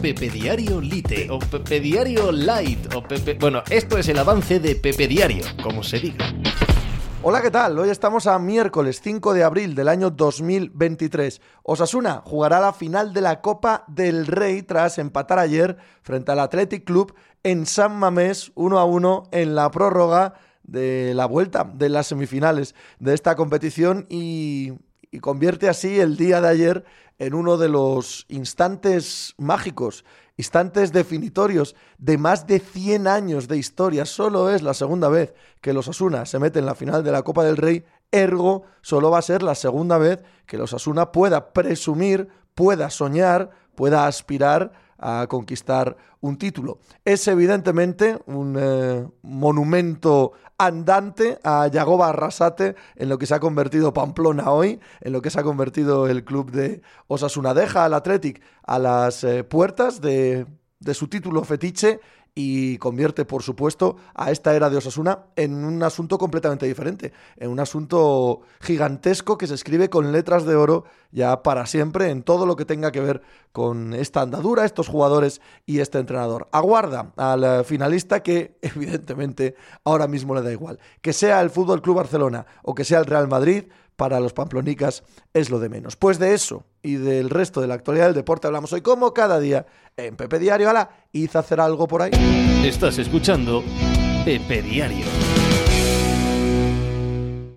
Pepe Diario Lite o Pepe Diario Light o Pepe... Bueno, esto es el avance de Pepe Diario, como se diga. Hola, ¿qué tal? Hoy estamos a miércoles 5 de abril del año 2023. Osasuna jugará la final de la Copa del Rey tras empatar ayer frente al Athletic Club en San Mamés 1 a 1 en la prórroga de la vuelta de las semifinales de esta competición y, y convierte así el día de ayer en uno de los instantes mágicos, instantes definitorios de más de 100 años de historia. Solo es la segunda vez que los Asuna se mete en la final de la Copa del Rey, ergo solo va a ser la segunda vez que los Asuna pueda presumir, pueda soñar, pueda aspirar a conquistar un título. Es evidentemente un eh, monumento andante a Yagoba Arrasate en lo que se ha convertido Pamplona hoy, en lo que se ha convertido el club de Osasuna. Deja al Athletic a las eh, puertas de, de su título fetiche y convierte, por supuesto, a esta era de Osasuna en un asunto completamente diferente, en un asunto gigantesco que se escribe con letras de oro ya para siempre en todo lo que tenga que ver con esta andadura, estos jugadores y este entrenador. Aguarda al finalista que evidentemente ahora mismo le da igual, que sea el Fútbol Club Barcelona o que sea el Real Madrid, para los pamplonicas es lo de menos. Pues de eso y del resto de la actualidad del deporte hablamos hoy como cada día en Pepe Diario. Hala, hice hacer algo por ahí. Estás escuchando Pepe Diario.